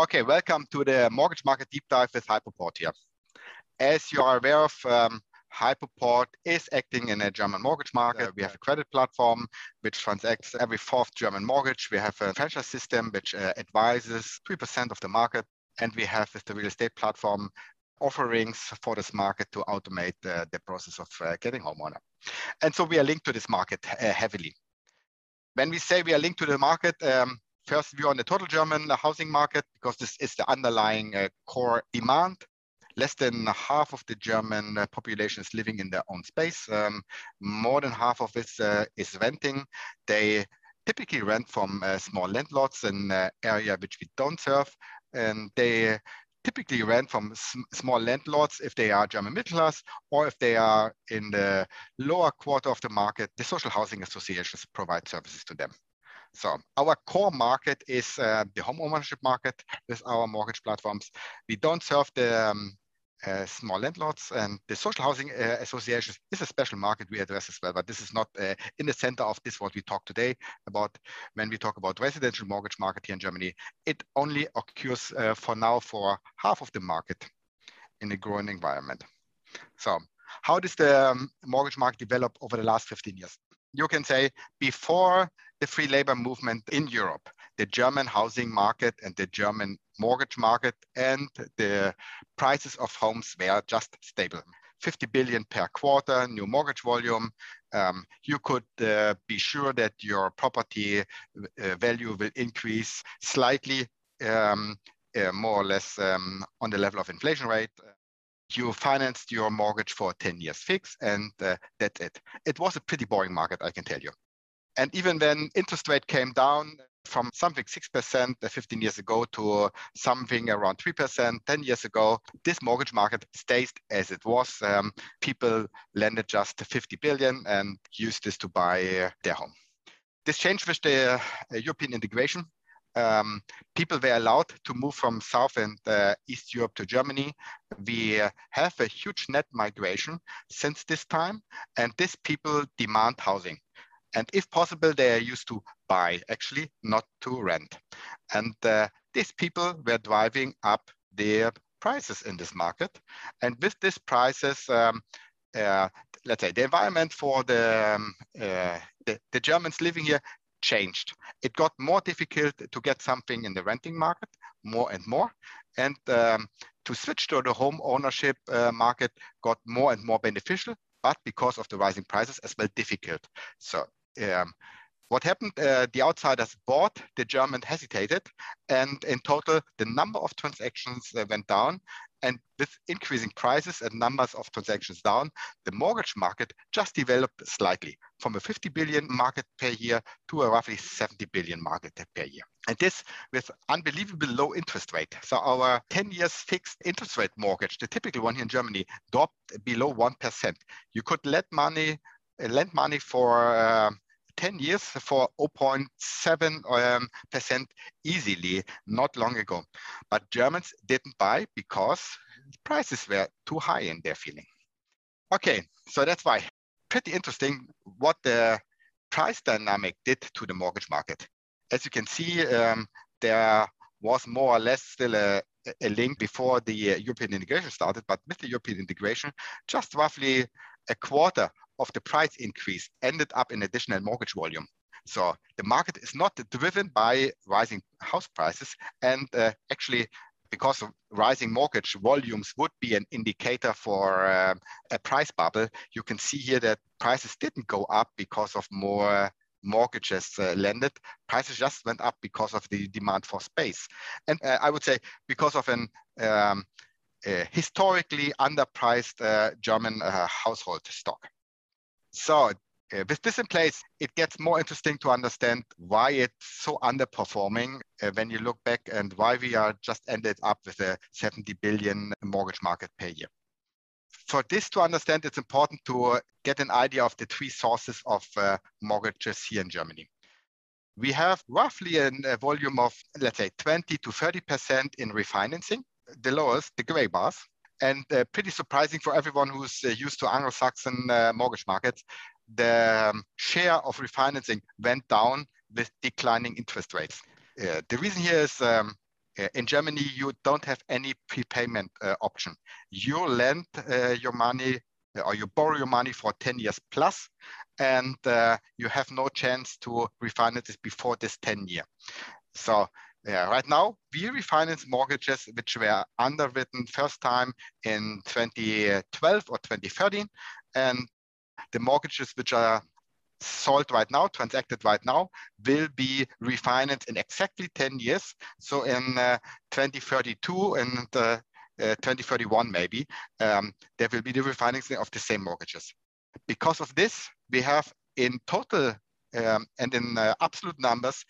Okay, welcome to the mortgage market deep dive with Hypoport here. As you are aware of, um, Hypoport is acting in a German mortgage market. We have a credit platform which transacts every fourth German mortgage. We have a franchise system which uh, advises 3% of the market. And we have with the real estate platform offerings for this market to automate uh, the process of uh, getting homeowner. And so we are linked to this market uh, heavily. When we say we are linked to the market, um, first view on the total German housing market, because this is the underlying uh, core demand. Less than half of the German uh, population is living in their own space. Um, more than half of it uh, is renting. They typically rent from small landlords in uh, area which we don't serve, and they typically rent from sm small landlords if they are German middle class or if they are in the lower quarter of the market, the social housing associations provide services to them. So our core market is uh, the home ownership market with our mortgage platforms. We don't serve the um, uh, small landlords and the social housing uh, associations is a special market we address as well, but this is not uh, in the center of this what we talk today about when we talk about residential mortgage market here in Germany. It only occurs uh, for now for half of the market in a growing environment. So how does the um, mortgage market develop over the last 15 years? You can say before the free labor movement in Europe, the German housing market and the German mortgage market and the prices of homes were just stable. 50 billion per quarter new mortgage volume. Um, you could uh, be sure that your property uh, value will increase slightly, um, uh, more or less um, on the level of inflation rate. You financed your mortgage for 10 years fix and uh, that's it. It was a pretty boring market, I can tell you. And even when interest rate came down from something 6% uh, 15 years ago to something around 3% 10 years ago, this mortgage market stays as it was. Um, people lended just 50 billion and used this to buy uh, their home. This changed with the uh, European integration. Um, people were allowed to move from South and uh, East Europe to Germany. We have a huge net migration since this time, and these people demand housing. And if possible, they are used to buy, actually, not to rent. And uh, these people were driving up their prices in this market. And with these prices, um, uh, let's say the environment for the, um, uh, the, the Germans living here changed. It got more difficult to get something in the renting market, more and more. And um, to switch to the home ownership uh, market got more and more beneficial, but because of the rising prices as well difficult. So um, what happened? Uh, the outsiders bought, the German hesitated, and in total, the number of transactions uh, went down. And with increasing prices and numbers of transactions down, the mortgage market just developed slightly from a 50 billion market per year to a roughly 70 billion market per year. And this with unbelievable low interest rate. So our 10 years fixed interest rate mortgage, the typical one here in Germany, dropped below 1%. You could lend money, lend money for uh, 10 years for 0.7% um, easily, not long ago. But Germans didn't buy because prices were too high in their feeling. Okay, so that's why. Pretty interesting what the price dynamic did to the mortgage market. As you can see, um, there was more or less still a, a link before the European integration started, but with the European integration, just roughly a quarter of the price increase ended up in additional mortgage volume. So the market is not driven by rising house prices. And uh, actually, because of rising mortgage volumes would be an indicator for uh, a price bubble, you can see here that prices didn't go up because of more mortgages uh, lended. Prices just went up because of the demand for space. And uh, I would say because of an um, historically underpriced uh, German uh, household stock. So uh, with this in place, it gets more interesting to understand why it's so underperforming uh, when you look back and why we are just ended up with a 70 billion mortgage market per year. For this to understand, it's important to get an idea of the three sources of uh, mortgages here in Germany. We have roughly a volume of, let's say, 20 to 30% in refinancing, the lowest, the gray bars, and uh, pretty surprising for everyone who's uh, used to Anglo-Saxon uh, mortgage markets, the um, share of refinancing went down with declining interest rates. Uh, the reason here is um, uh, in Germany, you don't have any prepayment uh, option. You lend your money or you borrow your money for 10 years plus, and you have no chance to refinance it before this 10 year. So yeah, right now we refinance mortgages which were underwritten first time in 2012 or 2013, and the mortgages which are sold right now, transacted right now, will be refinanced in exactly 10 years. So in uh, 2032 and uh, uh, 2031 maybe, um, there will be the refinancing of the same mortgages. Because of this, we have in total um, and in uh, absolute numbers,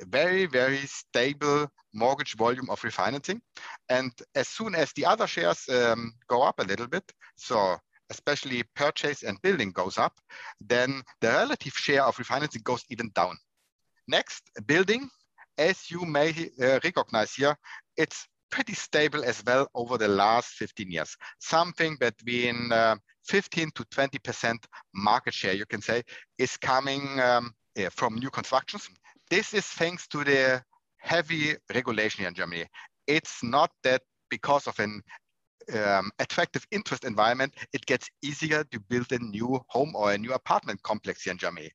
very, very stable mortgage volume of refinancing. And as soon as the other shares um, go up a little bit, so especially purchase and building goes up, then the relative share of refinancing goes even down. Next, building, as you may uh, recognize here, it's pretty stable as well over the last 15 years. Something between uh, 15 to 20% market share, you can say, is coming um, from new constructions. This is thanks to the heavy regulation here in Germany. It's not that because of an um, attractive interest environment, it gets easier to build a new home or a new apartment complex here in Germany.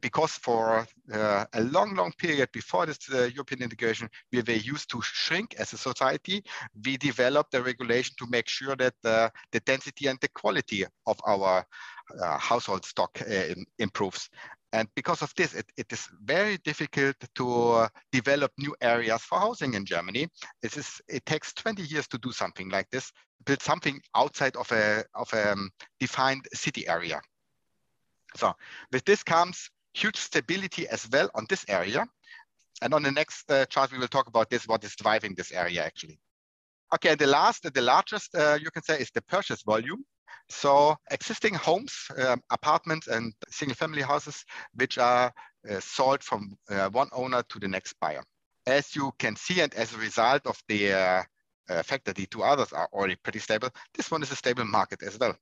Because for uh, a long, long period before this uh, European integration, we were used to shrink as a society. We developed a regulation to make sure that uh, the density and the quality of our uh, household stock uh, improves. And because of this, it, it is very difficult to develop new areas for housing in Germany. This is, it takes 20 years to do something like this, build something outside of a, of a um, defined city area. So with this comes huge stability as well on this area. And on the next uh, chart, we will talk about this, what is driving this area actually. Okay, the last, the largest, uh, you can say, is the purchase volume. So existing homes, um, apartments and single family houses, which are uh, sold from uh, one owner to the next buyer. As you can see, and as a result of the uh, uh, fact that the two others are already pretty stable, this one is a stable market as well.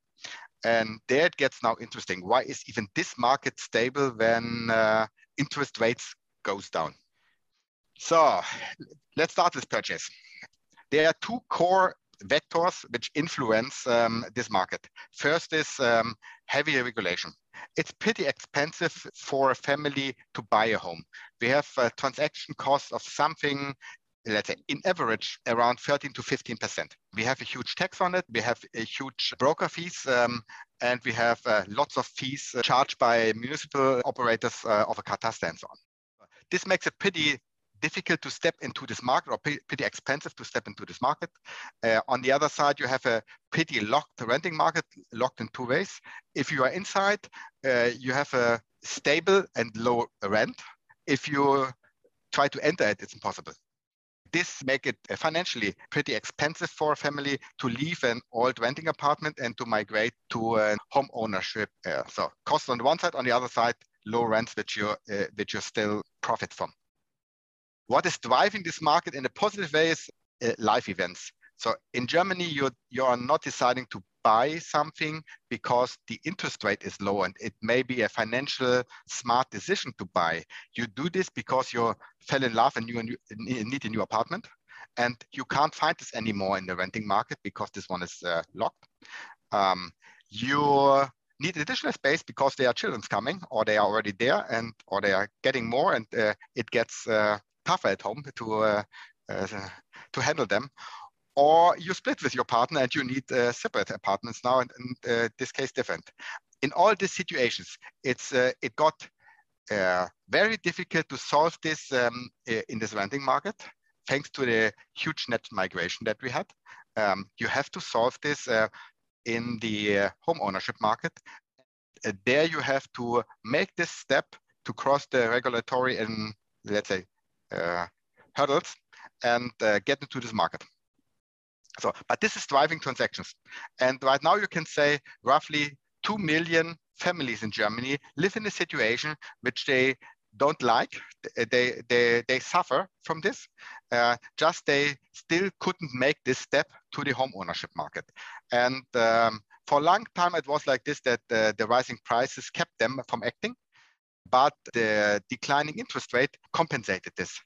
And there it gets now interesting. Why is even this market stable when uh, interest rates goes down? So let's start with purchase. There are two core vectors which influence um, this market. First is um, heavy regulation. It's pretty expensive for a family to buy a home. We have a transaction costs of something let's say in average around 13 to 15 percent we have a huge tax on it we have a huge broker fees um, and we have uh, lots of fees charged by municipal operators uh, of a catastrophe and so on this makes it pretty difficult to step into this market or pretty expensive to step into this market. Uh, on the other side, you have a pretty locked renting market, locked in two ways. If you are inside, uh, you have a stable and low rent. If you try to enter it, it's impossible. This make it financially pretty expensive for a family to leave an old renting apartment and to migrate to a home ownership. Uh, so cost on the one side, on the other side, low rents which you uh, which you still profit from. What is driving this market in a positive way is uh, life events. So in Germany, you you are not deciding to buy something because the interest rate is low and it may be a financial smart decision to buy. You do this because you fell in love and you need a new apartment and you can't find this anymore in the renting market because this one is uh, locked. Um, you need additional space because there are children coming or they are already there and or they are getting more and uh, it gets uh, tougher at home to uh, uh, to handle them. Or you split with your partner and you need uh, separate apartments now and uh, this case different. In all these situations it's uh, it got uh, very difficult to solve this um, in this renting market thanks to the huge net migration that we had. Um, you have to solve this in the home ownership market. There you have to make this step to cross the regulatory and let's say hurdles and uh, get into this market. So, but this is driving transactions. And right now you can say roughly 2 million families in Germany live in a situation which they don't like. They, they, they suffer from this. Uh, just they still couldn't make this step to the home ownership market. And um, for a long time, it was like this, that uh, the rising prices kept them from acting but the declining interest rate compensated this.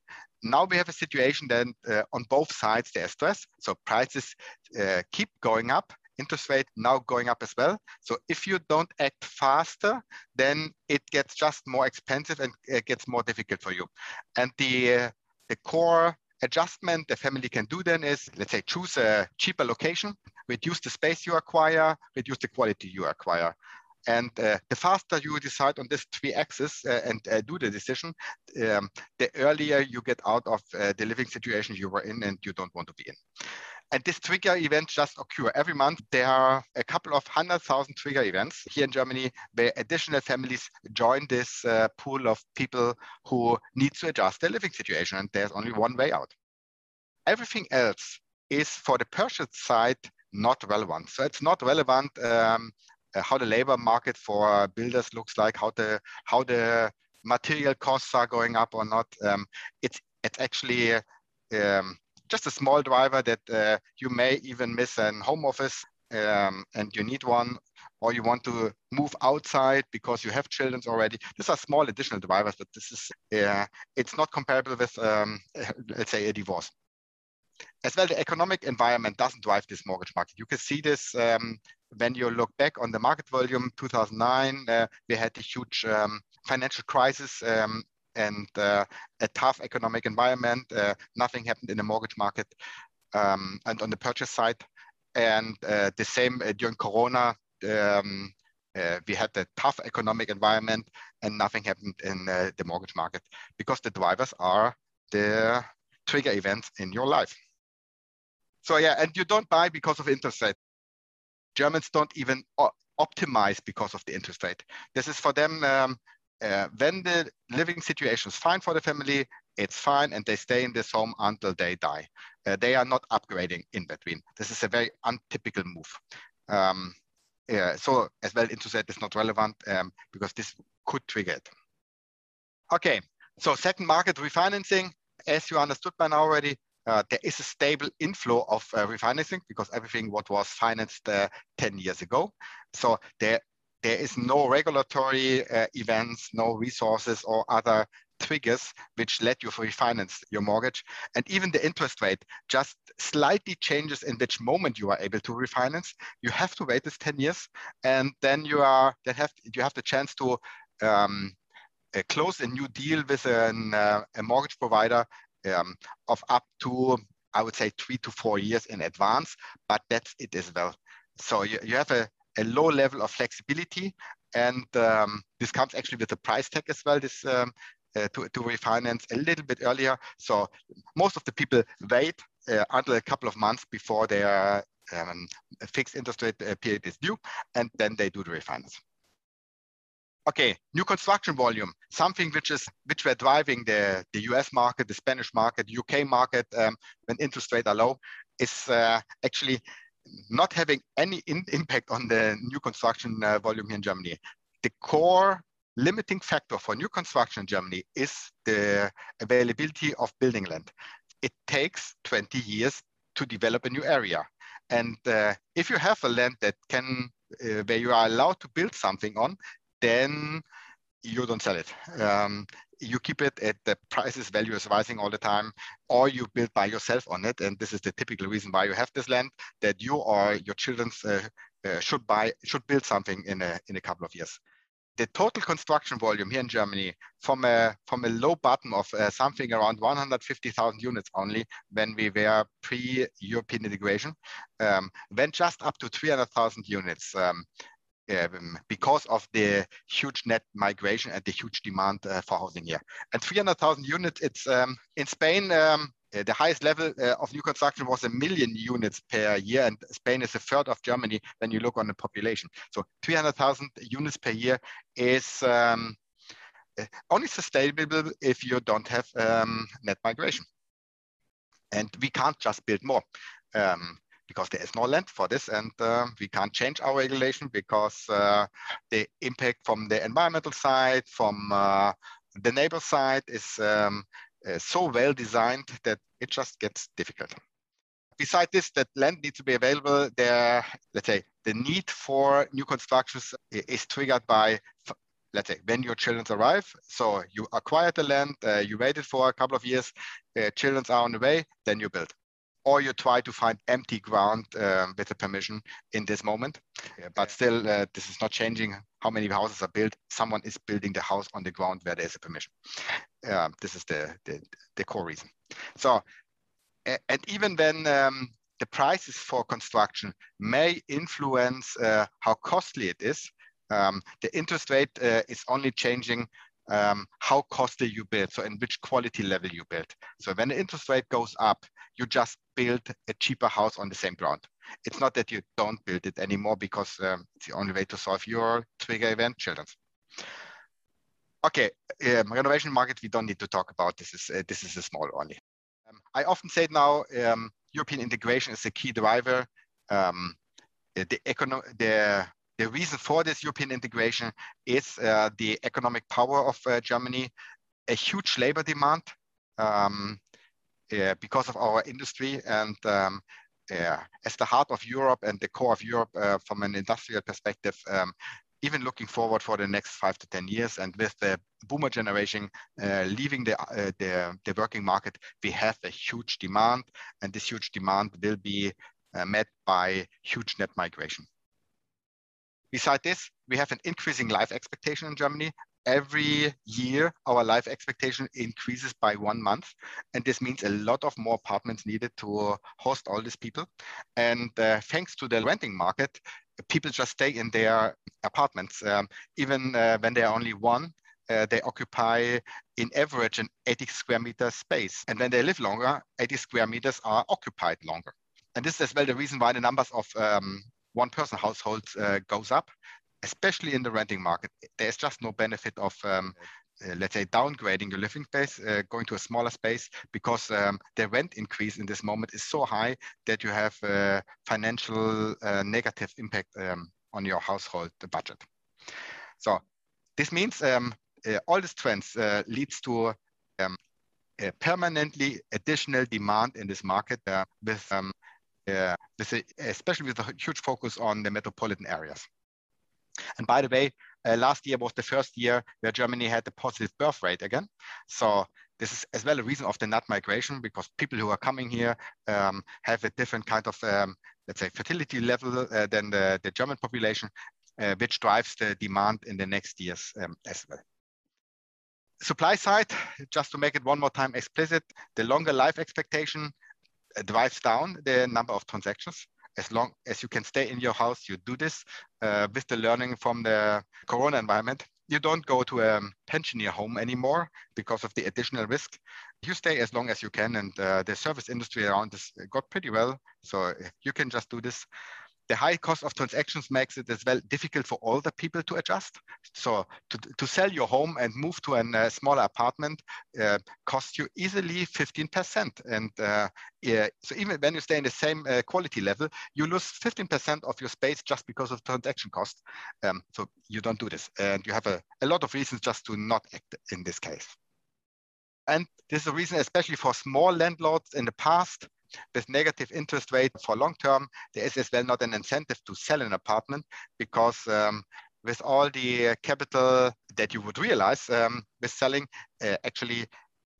now we have a situation that uh, on both sides there's stress. So prices uh, keep going up, interest rate now going up as well. So if you don't act faster, then it gets just more expensive and it gets more difficult for you. And the uh, the core adjustment the family can do then is, let's say, choose a cheaper location, reduce the space you acquire, reduce the quality you acquire. And uh, the faster you decide on this three axes uh, and uh, do the decision, um, the earlier you get out of uh, the living situation you were in and you don't want to be in. And this trigger event just occur every month. There are a couple of hundred thousand trigger events here in Germany where additional families join this uh, pool of people who need to adjust their living situation. And there's only one way out. Everything else is for the purchase side not relevant. So it's not relevant um, how the labor market for builders looks like, how the how the material costs are going up or not. Um, it's it's actually um, just a small driver that uh, you may even miss an home office um, and you need one or you want to move outside because you have children already. These are small additional drivers, but this is, uh, it's not comparable with, um, let's say, a divorce. As well, the economic environment doesn't drive this mortgage market. You can see this um, when you look back on the market volume 2009, uh, we had a huge um, financial crisis um, and uh, a tough economic environment. Uh, nothing happened in the mortgage market um, and on the purchase side. And uh, the same uh, during Corona, um, uh, we had a tough economic environment and nothing happened in the mortgage market because the drivers are the trigger events in your life. So yeah, and you don't buy because of interest rate. Germans don't even optimize because of the interest rate. This is for them, um, uh, when the living situation is fine for the family, it's fine and they stay in this home until they die. Uh, they are not upgrading in between. This is a very untypical move. Um, yeah, so as well, interest rate is not relevant um, because this could trigger it. Okay, so second market refinancing, as you understood by now already, there is a stable inflow of uh, refinancing because everything what was financed uh, 10 years ago. So there, there is no regulatory uh, events, no resources or other triggers which let you refinance your mortgage. And even the interest rate just slightly changes in which moment you are able to refinance. You have to wait this 10 years and then you are then have you have the chance to um, uh, close a new deal with an, uh, a mortgage provider um, of up to, I would say, three to four years in advance, but that's it as well. So you, you have a, a low level of flexibility, and um, this comes actually with a price tag as well. This um, uh, to, to refinance a little bit earlier. So most of the people wait uh, until a couple of months before their um, fixed interest rate uh, period is due, and then they do the refinance okay, new construction volume, something which is which we're driving the, the US market, the Spanish market, UK market um, when interest rates are low, is uh, actually not having any in, impact on the new construction uh, volume here in Germany. The core limiting factor for new construction in Germany is the availability of building land. It takes 20 years to develop a new area. And uh, if you have a land that can, uh, where you are allowed to build something on, then you don't sell it. Um, you keep it at the prices value is rising all the time, or you build by yourself on it. And this is the typical reason why you have this land that you or your children uh, uh, should buy, should build something in a, in a couple of years. The total construction volume here in Germany from a, from a low bottom of uh, something around 150,000 units only when we were pre-European integration, um, went just up to 300,000 units. Um, um, because of the huge net migration and the huge demand uh, for housing here. And 300,000 units, it's um, in Spain, um, uh, the highest level uh, of new construction was a million units per year, and Spain is a third of Germany when you look on the population. So 300,000 units per year is um, uh, only sustainable if you don't have um, net migration. And we can't just build more. Um, because there is no land for this and uh, we can't change our regulation because uh, the impact from the environmental side, from uh, the neighbor side is um, uh, so well designed that it just gets difficult. Besides this, that land needs to be available, there, let's say, the need for new constructions is triggered by let's say when your children arrive. So you acquired the land, uh, you waited for a couple of years, uh, children are on the way, then you build. Or you try to find empty ground um, with a permission in this moment. Yeah, but still, uh, this is not changing how many houses are built. Someone is building the house on the ground where there's a permission. Uh, this is the, the, the, core reason. So, and even when um, the prices for construction may influence uh, how costly it is, um, the interest rate uh, is only changing um, how costly you build, so in which quality level you build. So when the interest rate goes up, you just build a cheaper house on the same ground. It's not that you don't build it anymore because um, it's the only way to solve your trigger event children. Okay, um, renovation market we don't need to talk about. This is uh, this is a small only. Um, I often say now um, European integration is a key driver. Um, the econo- the the reason for this European integration is uh, the economic power of uh, Germany, a huge labor demand um, uh, because of our industry and um, as the heart of Europe and the core of Europe uh, from an industrial perspective, um, even looking forward for the next five to 10 years and with the boomer generation uh, leaving the, uh, the, the, working market, we have a huge demand and this huge demand will be uh, met by huge net migration. Besides this, we have an increasing life expectation in Germany. Every year, our life expectation increases by one month. And this means a lot of more apartments needed to host all these people. And uh, thanks to the renting market, people just stay in their apartments. Um, even uh, when they are only one, uh, they occupy in average an 80 square meter space. And when they live longer, 80 square meters are occupied longer. And this is as well the reason why the numbers of um, one person households uh, goes up, especially in the renting market. There's just no benefit of um, uh, let's say downgrading your living space, uh, going to a smaller space because um, the rent increase in this moment is so high that you have a financial uh, negative impact um, on your household budget. So this means um, uh, all these trends uh, leads to um, permanently additional demand in this market uh, with um, uh, with a, especially with a huge focus on the metropolitan areas. And by the way, uh, last year was the first year where Germany had a positive birth rate again. So this is as well a reason of the net migration because people who are coming here um, have a different kind of, um, let's say, fertility level uh, than the, the German population, uh, which drives the demand in the next years um, as well. Supply side, just to make it one more time explicit, the longer life expectation drives down the number of transactions. As long as you can stay in your house, you do this uh, with the learning from the Corona environment. You don't go to a pensioner home anymore because of the additional risk. You stay as long as you can, and uh, the service industry around this got pretty well. So you can just do this the high cost of transactions makes it as well difficult for older people to adjust. So to, to sell your home and move to a uh, smaller apartment uh, costs you easily 15%. And uh, yeah, so even when you stay in the same uh, quality level, you lose 15% of your space just because of transaction costs. Um, so you don't do this. And you have a, a lot of reasons just to not act in this case. And this is a reason, especially for small landlords in the past, with negative interest rate for long term, there is as well not an incentive to sell an apartment because um, with all the capital that you would realize um, with selling, uh, actually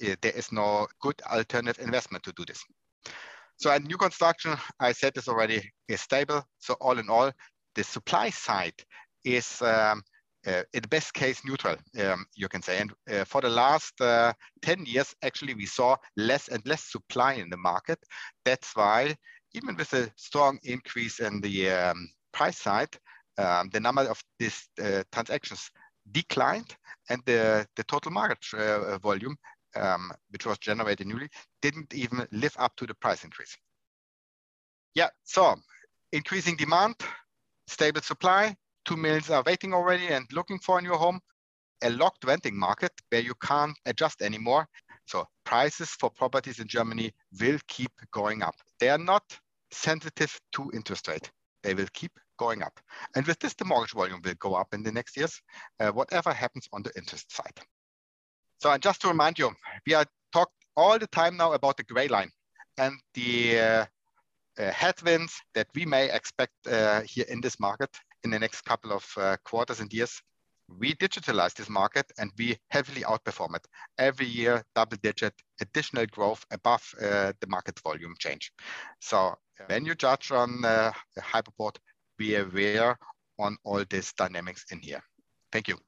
uh, there is no good alternative investment to do this. So at new construction, I said this already, is stable. So all in all, the supply side is um, uh, in the best case neutral, um, you can say. And uh, for the last uh, 10 years, actually, we saw less and less supply in the market. That's why, even with a strong increase in the um, price side, um, the number of these uh, transactions declined and the, the total market uh, volume, um, which was generated newly, didn't even live up to the price increase. Yeah, so increasing demand, stable supply, two millions are waiting already and looking for a new home. A locked renting market where you can't adjust anymore. So prices for properties in Germany will keep going up. They are not sensitive to interest rate. They will keep going up. And with this, the mortgage volume will go up in the next years, uh, whatever happens on the interest side. So and just to remind you, we are talked all the time now about the gray line and the uh, uh, headwinds that we may expect uh, here in this market in the next couple of uh, quarters and years. we digitalize this market and we heavily outperform it every year, double digit additional growth above uh, the market volume change. So when you judge on uh, Hypoport, be aware on all these dynamics in here. Thank you.